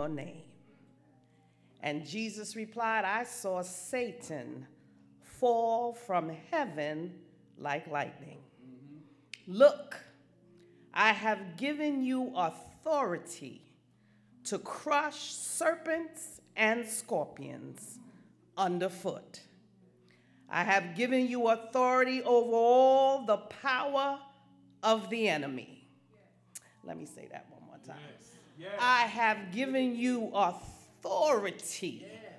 your name? And Jesus replied, I saw Satan fall from heaven like lightning. Look, I have given you authority to crush serpents and scorpions underfoot. I have given you authority over all the power of the enemy. Let me say that one more time. Yes. I have given you authority yes.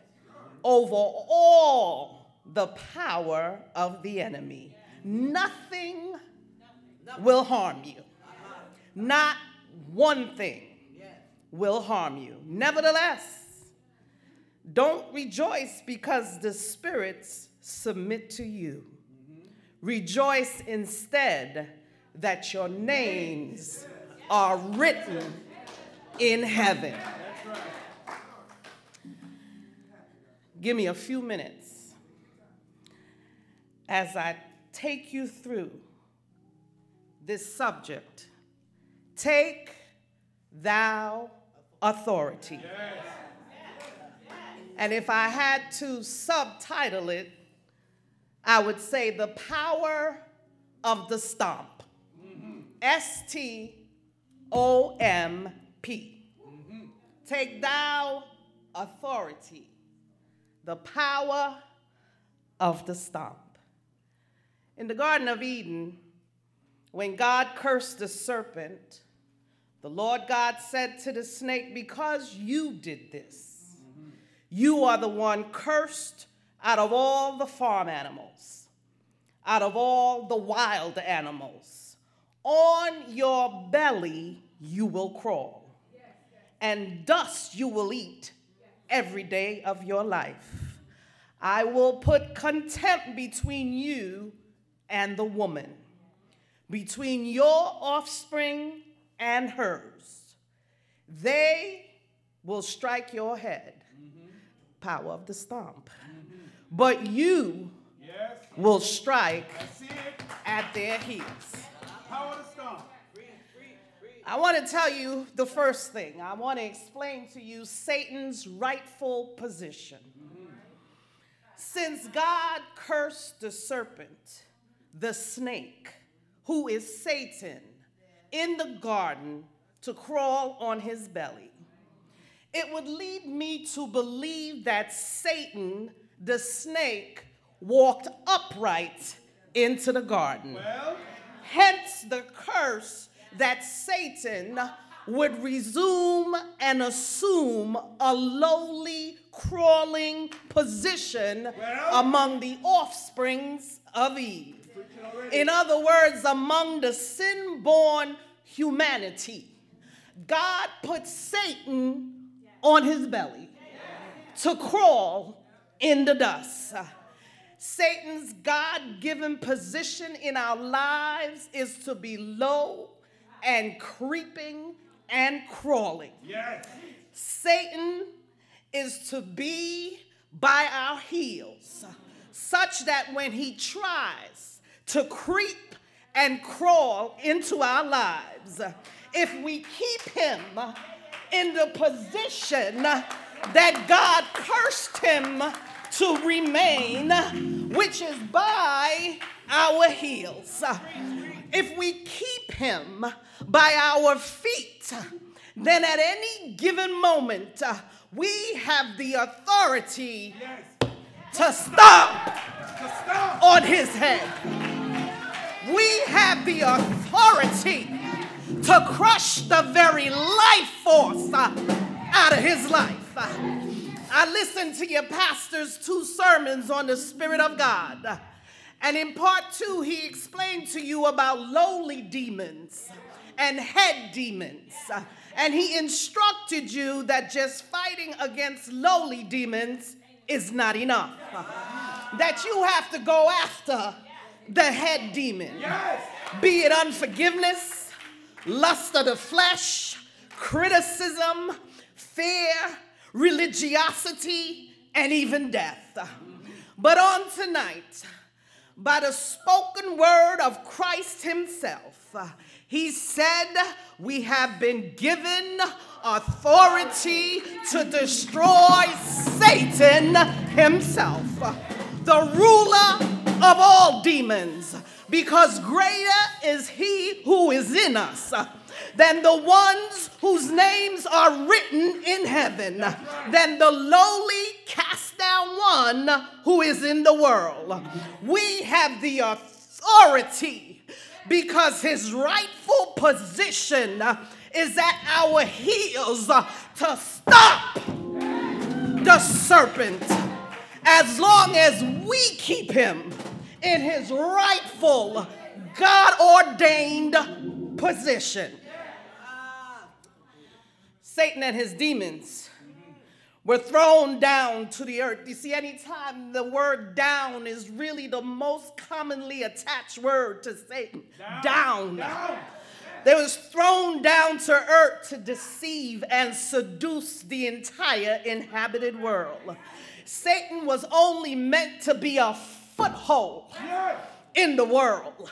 over all the power of the enemy. Nothing will harm you. Not one thing will harm you. Nevertheless, don't rejoice because the spirits submit to you. Rejoice instead that your names are written in heaven. Give me a few minutes as I take you through this subject. Take thou authority. And if I had to subtitle it, I would say the power of the stomp. S T O M P. Take thou authority, the power of the stump. In the Garden of Eden, when God cursed the serpent, the Lord God said to the snake, Because you did this, you are the one cursed out of all the farm animals, out of all the wild animals. On your belly you will crawl, and dust you will eat every day of your life. I will put contempt between you and the woman, between your offspring and hers. They will strike your head. Mm-hmm. Power of the stomp. Mm-hmm. But you yes. will strike at their heels. Power of the stomp. I want to tell you the first thing. I want to explain to you Satan's rightful position. Since God cursed the serpent, the snake, who is Satan, in the garden to crawl on his belly. It would lead me to believe that Satan, the snake, walked upright into the garden. Well. Hence the curse that Satan would resume and assume a lowly, crawling position well. among the offsprings of Eve. In other words, among the sin born humanity, God put Satan on his belly to crawl in the dust. Satan's God given position in our lives is to be low and creeping and crawling. Yes. Satan is to be by our heels, such that when he tries to creep and crawl into our lives if we keep him in the position that God cursed him to remain, which is by our heels. If we keep him by our feet, then at any given moment, we have the authority to stomp on his head we have the authority to crush the very life force uh, out of his life. Uh, I listened to your pastor's two sermons on the Spirit of God. And in part two, he explained to you about lowly demons and head demons. And he instructed you that just fighting against lowly demons is not enough. That you have to go after the head demon. Yes. Be it unforgiveness, lust of the flesh, criticism, fear, religiosity, and even death. But on tonight, by the spoken word of Christ Himself, uh, He said, We have been given authority to destroy Satan himself, uh, the ruler of all demons, because greater is he who is in us uh, than the ones whose names are written in heaven, than the lowly cast down one who is in the world. We have the authority because his rightful position is at our heels to stop the serpent as long as we keep him in his rightful, God ordained position. Satan and his demons were thrown down to the earth. You see, anytime the word down is really the most commonly attached word to Satan, down. down. down. They was thrown down to earth to deceive and seduce the entire inhabited world. Satan was only meant to be a foothold in the world.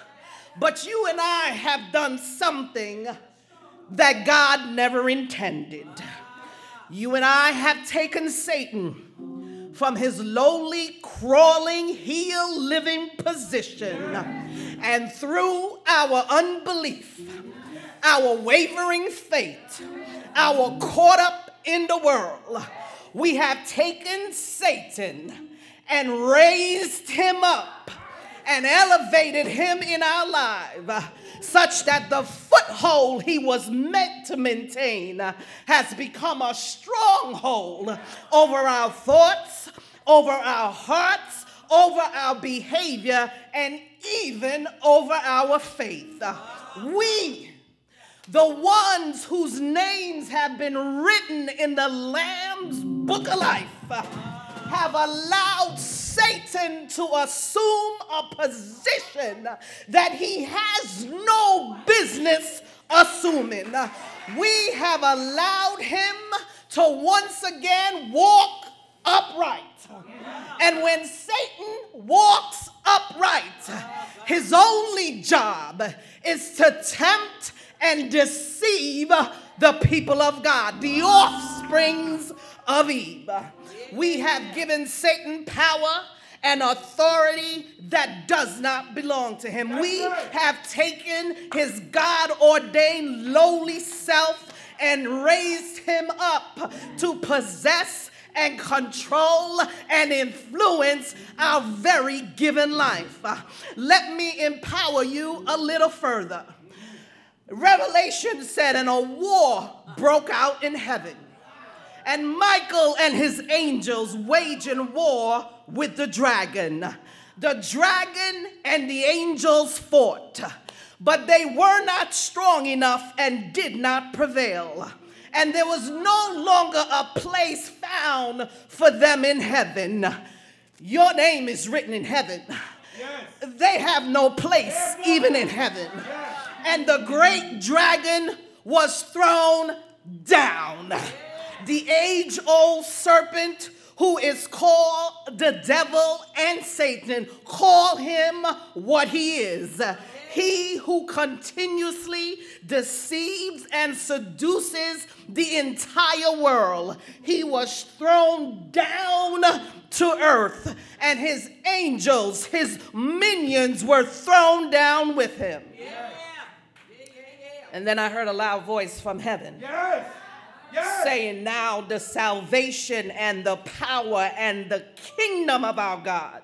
But you and I have done something that God never intended. You and I have taken Satan from his lowly, crawling, heel living position, and through our unbelief, our wavering faith, our caught up in the world, we have taken Satan and raised him up and elevated him in our life uh, such that the foothold he was meant to maintain uh, has become a stronghold over our thoughts, over our hearts, over our behavior, and even over our faith. Uh, we, the ones whose names have been written in the Lamb's book of life, have allowed Satan to assume a position that he has no business assuming. We have allowed him to once again walk upright. And when Satan walks upright, his only job is to tempt and deceive the people of God, the offsprings of Eve. We have given Satan power and authority that does not belong to him. We have taken his God ordained lowly self and raised him up to possess and control and influence our very given life. Let me empower you a little further. Revelation said, and a war broke out in heaven and Michael and his angels waging war with the dragon. The dragon and the angels fought, but they were not strong enough and did not prevail. And there was no longer a place found for them in heaven. Your name is written in heaven. Yes. They have no place even in heaven. Yes. And the great dragon was thrown down the age old serpent who is called the devil and Satan. Call him what he is. He who continuously deceives and seduces the entire world. He was thrown down to earth, and his angels, his minions, were thrown down with him. And then I heard a loud voice from heaven. Yes saying, Now the salvation and the power and the kingdom of our God,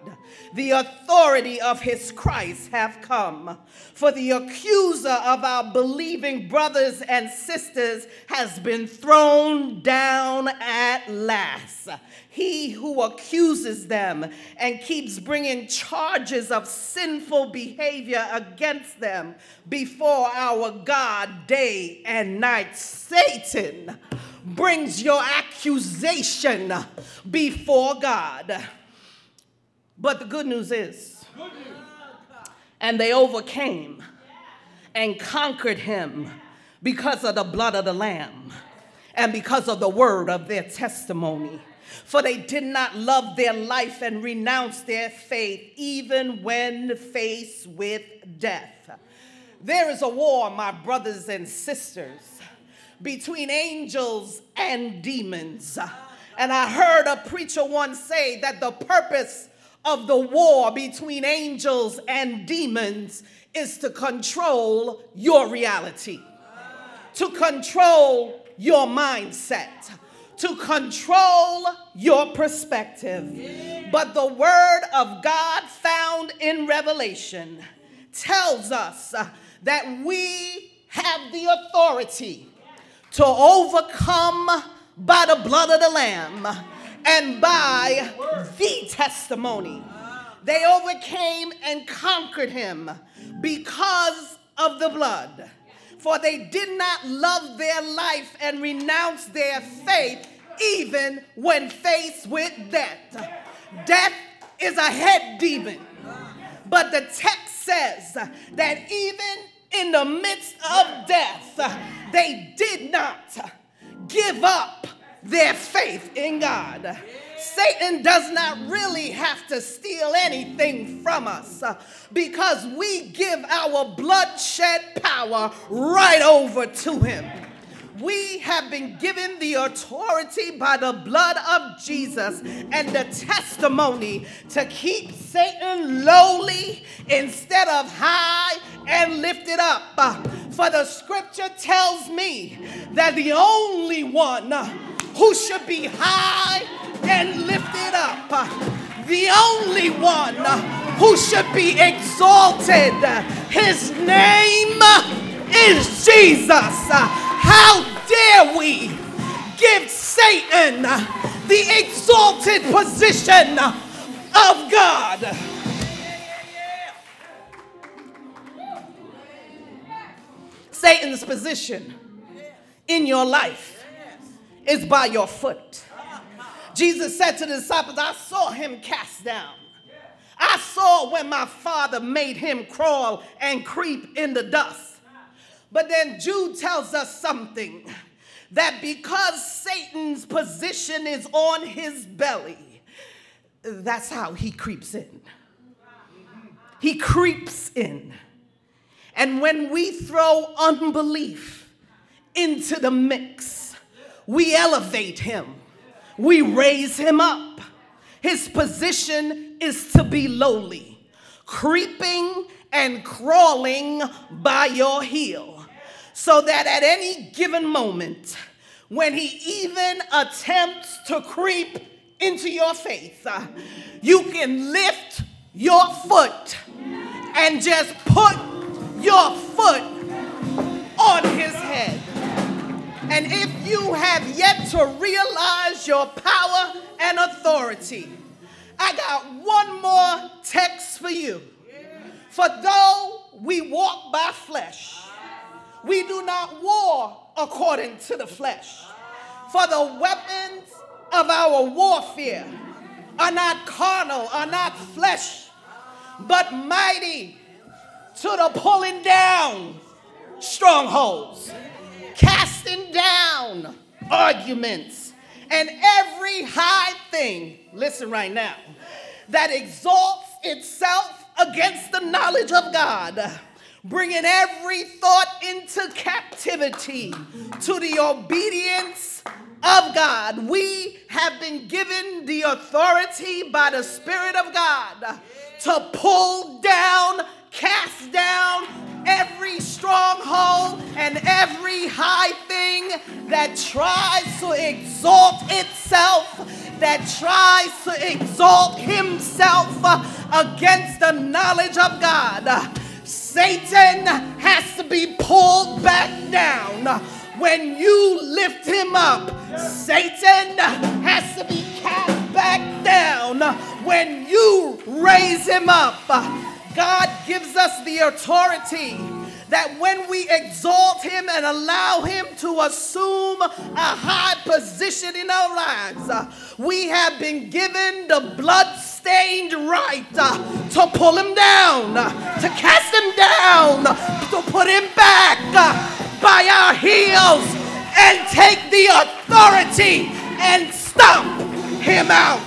the authority of his Christ have come. For the accuser of our believing brothers and sisters has been thrown down at last he who accuses them and keeps bringing charges of sinful behavior against them before our God day and night. Satan brings your accusation before God. But the good news is, and they overcame and conquered him because of the blood of the Lamb and because of the word of their testimony for they did not love their life and renounce their faith, even when faced with death. There is a war, my brothers and sisters, between angels and demons. And I heard a preacher once say that the purpose of the war between angels and demons is to control your reality, to control your mindset, to control your perspective. But the word of God found in Revelation tells us uh, that we have the authority to overcome by the blood of the Lamb and by the testimony. They overcame and conquered him because of the blood. For they did not love their life and renounce their faith even when faced with death. Death is a head demon. But the text says that even in the midst of death, they did not give up their faith in God. Satan does not really have to steal anything from us uh, because we give our bloodshed power right over to him. We have been given the authority by the blood of Jesus and the testimony to keep Satan lowly instead of high and lifted up. Uh, for the scripture tells me that the only one who should be high and lifted up, the only one who should be exalted, his name is Jesus. How dare we give Satan the exalted position of God? Satan's position in your life is by your foot. Jesus said to the disciples, I saw him cast down. I saw when my father made him crawl and creep in the dust. But then Jude tells us something that because Satan's position is on his belly, that's how he creeps in. He creeps in. And when we throw unbelief into the mix, we elevate him, we raise him up. His position is to be lowly, creeping and crawling by your heel so that at any given moment, when he even attempts to creep into your faith, uh, you can lift your foot and just put your foot on his head. And if you have yet to realize your power and authority, I got one more text for you. For though we walk by flesh, we do not war according to the flesh. For the weapons of our warfare are not carnal, are not flesh, but mighty to the pulling down strongholds, casting down arguments, and every high thing, listen right now, that exalts itself against the knowledge of God bringing every thought into captivity to the obedience of God. We have been given the authority by the Spirit of God to pull down, cast down every stronghold and every high thing that tries to exalt itself, that tries to exalt himself against the knowledge of God. Satan has to be pulled back down. When you lift him up, Satan has to be cast back down. When you raise him up, God gives us the authority that when we exalt him and allow him to assume a high position in our lives, uh, we have been given the blood stained right uh, to pull him down, uh, to cast him down, to put him back by our heels and take the authority and stomp him out.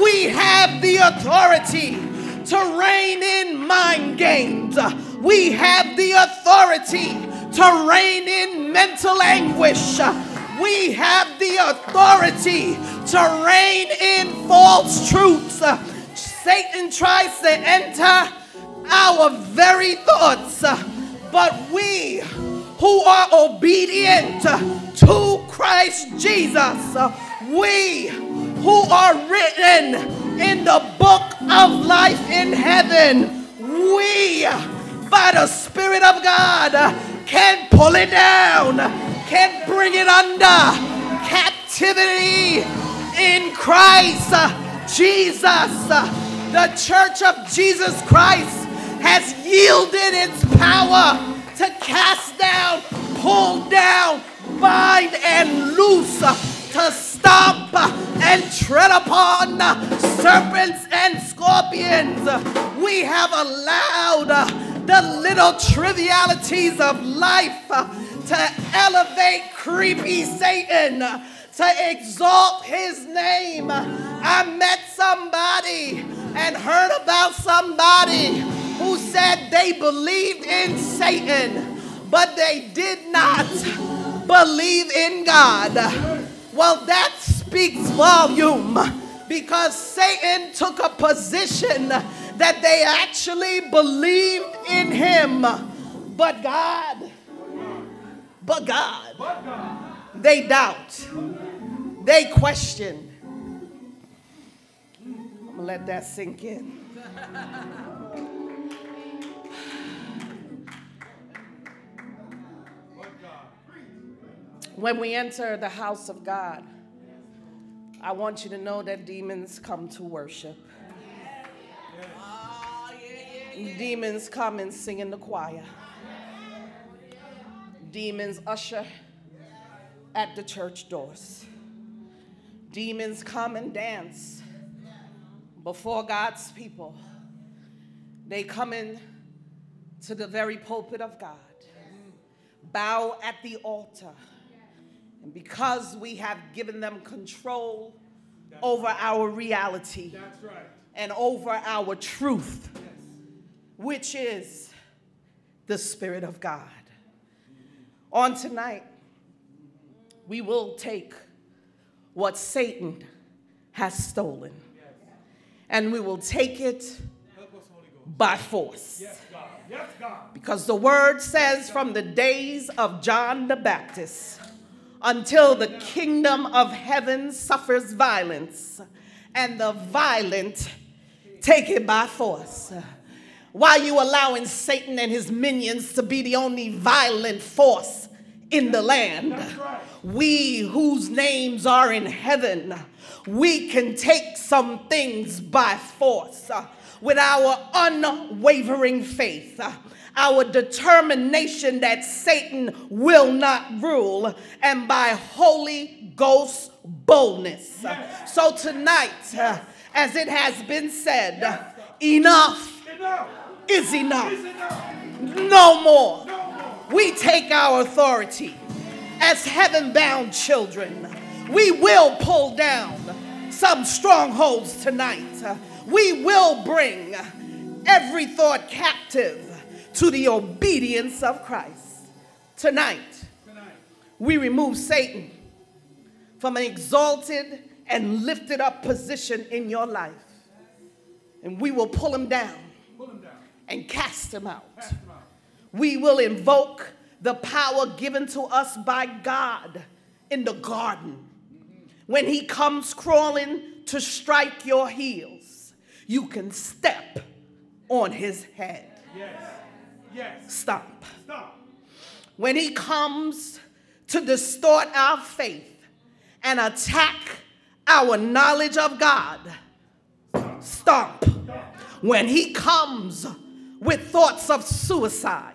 We have the authority to rein in mind games We have the authority to rein in mental anguish. We have the authority to rein in false truths. Satan tries to enter our very thoughts, but we who are obedient to Christ Jesus, we who are written in the book of life in heaven, we, by the Spirit of God, can pull it down, can bring it under captivity in Christ uh, Jesus. Uh, the church of Jesus Christ has yielded its power to cast down, pull down, bind, and loose, to stomp and tread upon serpents and scorpions. We have allowed the little trivialities of life to elevate creepy Satan, to exalt his name. I met somebody and heard about somebody who said they believed in Satan, but they did not believe in God. Well, that speaks volume because Satan took a position that they actually believed in him. But God, but God, they doubt, they question. I'm gonna let that sink in. When we enter the house of God, I want you to know that demons come to worship. Demons come and sing in the choir. Demons usher at the church doors. Demons come and dance before God's people. They come in to the very pulpit of God, bow at the altar and because we have given them control That's over right. our reality right. and over our truth, yes. which is the Spirit of God. On tonight, we will take what Satan has stolen yes. and we will take it by force. Yes, God. Yes, God. Because the word says from the days of John the Baptist, until the kingdom of heaven suffers violence, and the violent take it by force. Why are you allowing Satan and his minions to be the only violent force in the land? We whose names are in heaven, we can take some things by force uh, with our unwavering faith uh, our determination that Satan will not rule, and by Holy Ghost boldness. Yes. So tonight, uh, as it has been said, yes. enough, enough, is enough. Is enough. No, more. no more. We take our authority as heaven bound children. We will pull down some strongholds tonight. We will bring every thought captive to the obedience of Christ. Tonight, we remove Satan from an exalted and lifted up position in your life. And we will pull him down, and cast him, out. We will invoke the power given to us by God in the garden. When he comes crawling to strike your heels, you can step on his head. Yes. Yes. Stop. Stop. When he comes to distort our faith and attack our knowledge of God, stop. When he comes with thoughts of suicide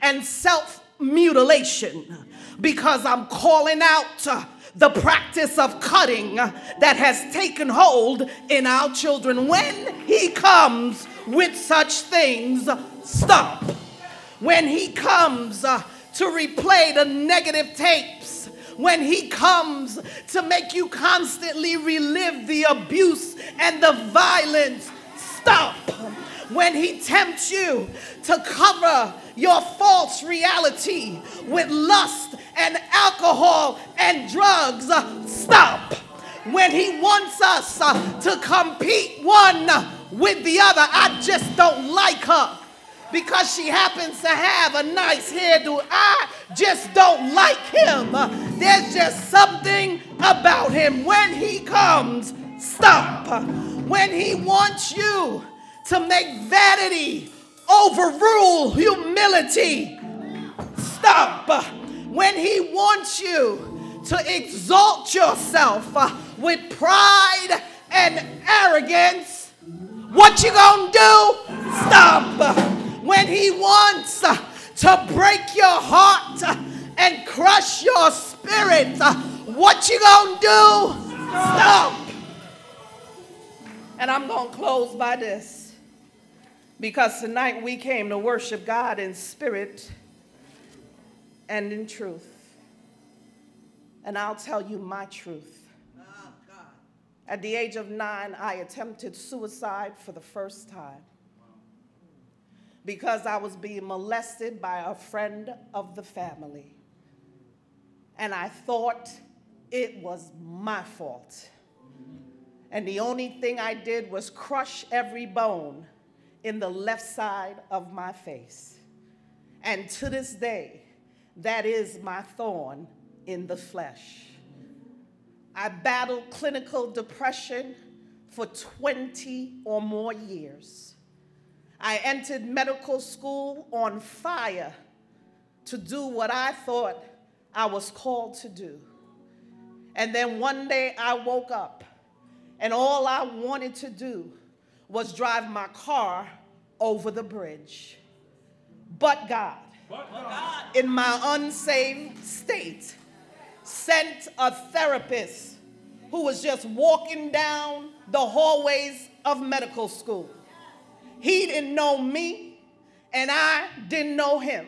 and self mutilation, because I'm calling out the practice of cutting that has taken hold in our children. When he comes with such things, stop when he comes uh, to replay the negative tapes, when he comes to make you constantly relive the abuse and the violence, stop. When he tempts you to cover your false reality with lust and alcohol and drugs, stop. When he wants us uh, to compete one with the other, I just don't like her because she happens to have a nice hairdo. I just don't like him. There's just something about him. When he comes, stop. When he wants you to make vanity overrule humility, stop. When he wants you to exalt yourself uh, with pride and arrogance, what you gonna do? Stop. When he wants uh, to break your heart uh, and crush your spirit, what you gonna do? Stop. And I'm to close by this because tonight we came to worship God in spirit and in truth. And I'll tell you my truth. At the age of nine, I attempted suicide for the first time because I was being molested by a friend of the family. And I thought it was my fault. And the only thing I did was crush every bone in the left side of my face. And to this day, that is my thorn in the flesh. I battled clinical depression for 20 or more years. I entered medical school on fire to do what I thought I was called to do. And then one day I woke up and all I wanted to do was drive my car over the bridge. But God, but God. in my unsaved state, sent a therapist who was just walking down the hallways of medical school. He didn't know me, and I didn't know him.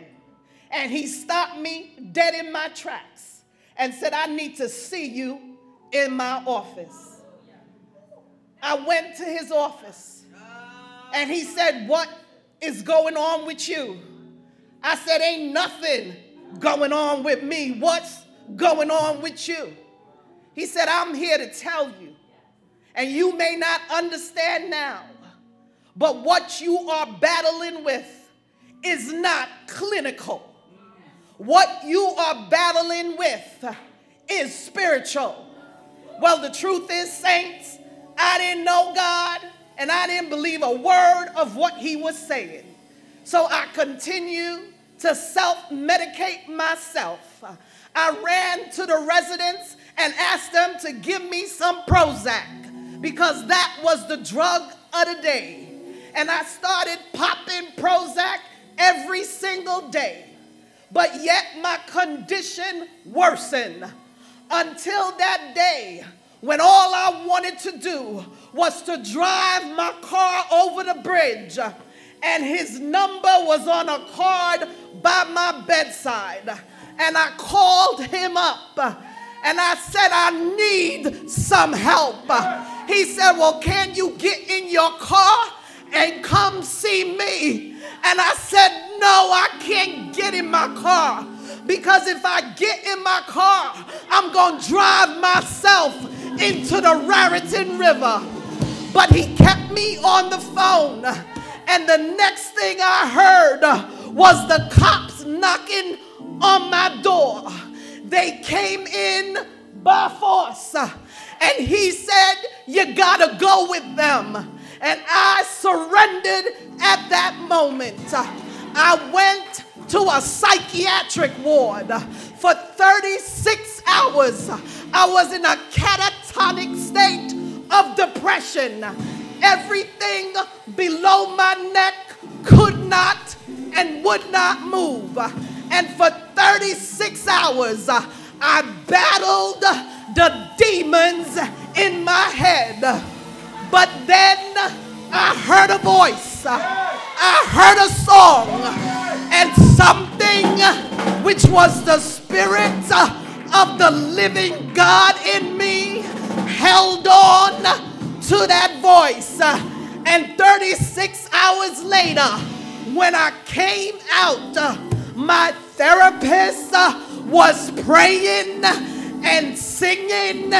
And he stopped me dead in my tracks and said, I need to see you in my office. I went to his office and he said, What is going on with you? I said, Ain't nothing going on with me. What's going on with you? He said, I'm here to tell you, and you may not understand now, but what you are battling with is not clinical. What you are battling with is spiritual. Well, the truth is, saints, I didn't know God and I didn't believe a word of what he was saying. So I continued to self medicate myself. I ran to the residents and asked them to give me some Prozac because that was the drug of the day. And I started popping Prozac every single day. But yet my condition worsened until that day when all I wanted to do was to drive my car over the bridge and his number was on a card by my bedside. And I called him up and I said, I need some help. He said, Well, can you get in your car and come see me? And I said, No, I can't get in my car because if I get in my car, I'm going to drive myself into the Raritan River. But he kept me on the phone. And the next thing I heard was the cops knocking on my door. They came in by force. And he said, You gotta go with them. And I surrendered at that moment. I went to a psychiatric ward for 36 hours. I was in a catatonic state of depression. Everything below my neck could not and would not move. And for 36 hours, I battled the demons in my head. But then I heard a voice, I heard a song, and something which was the spirit of the living God in me held on to that voice and And 36 hours later, when I came out, my therapist was praying and singing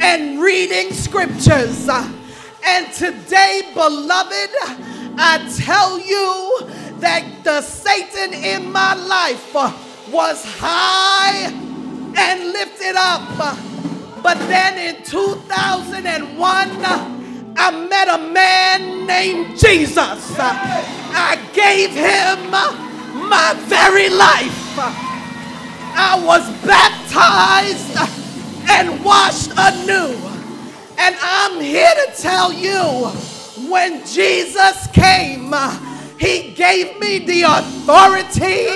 and reading scriptures. And today, beloved, I tell you that the Satan in my life was high and lifted up. But then in 2001, I met a man named Jesus. I gave him my very life. I was baptized and washed anew. And I'm here to tell you when Jesus came, he gave me the authority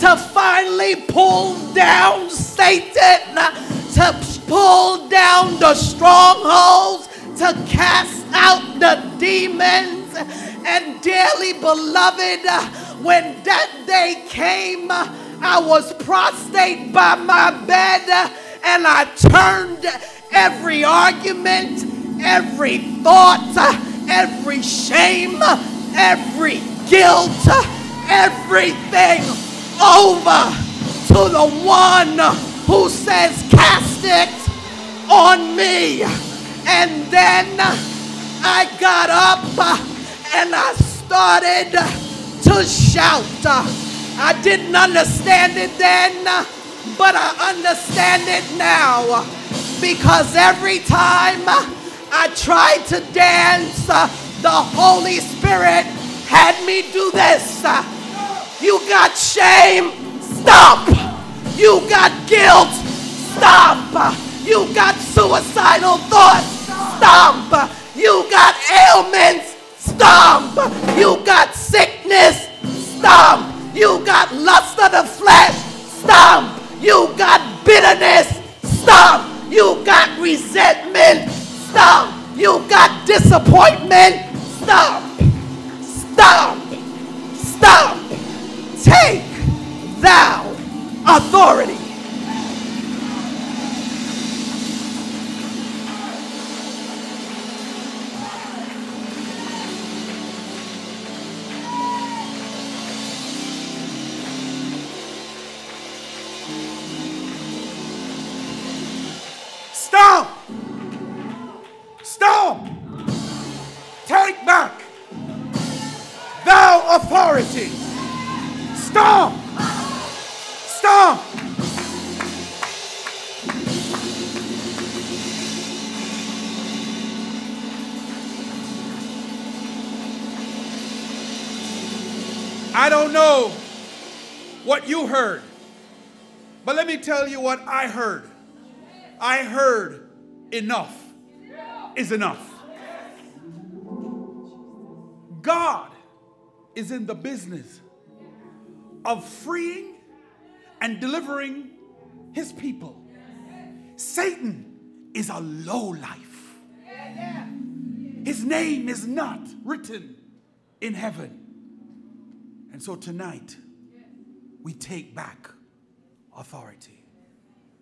to finally pull down Satan, to pull down the strongholds, to cast out the demons. And dearly beloved, when that day came, I was prostrate by my bed and I turned every argument, every thought, every shame, every guilt, everything over to the one who says, Cast it on me. And then I got up and I started to shout. I didn't understand it then, but I understand it now because every time I tried to dance, uh, the Holy Spirit had me do this. Uh, you got shame, stop. You got guilt, stop. You got suicidal thoughts, stop. You got ailments, stop. You got sickness, stop. You got lust of the flesh, stop. You got bitterness, stop. You got resentment. Stop. You got disappointment. Stop. Stop. Stop. Take thou authority. Authority. Stop! Stop! I don't know what you heard, but let me tell you what I heard. I heard enough is enough. God is in the business of freeing and delivering his people. Satan is a low life. His name is not written in heaven. And so tonight, we take back authority.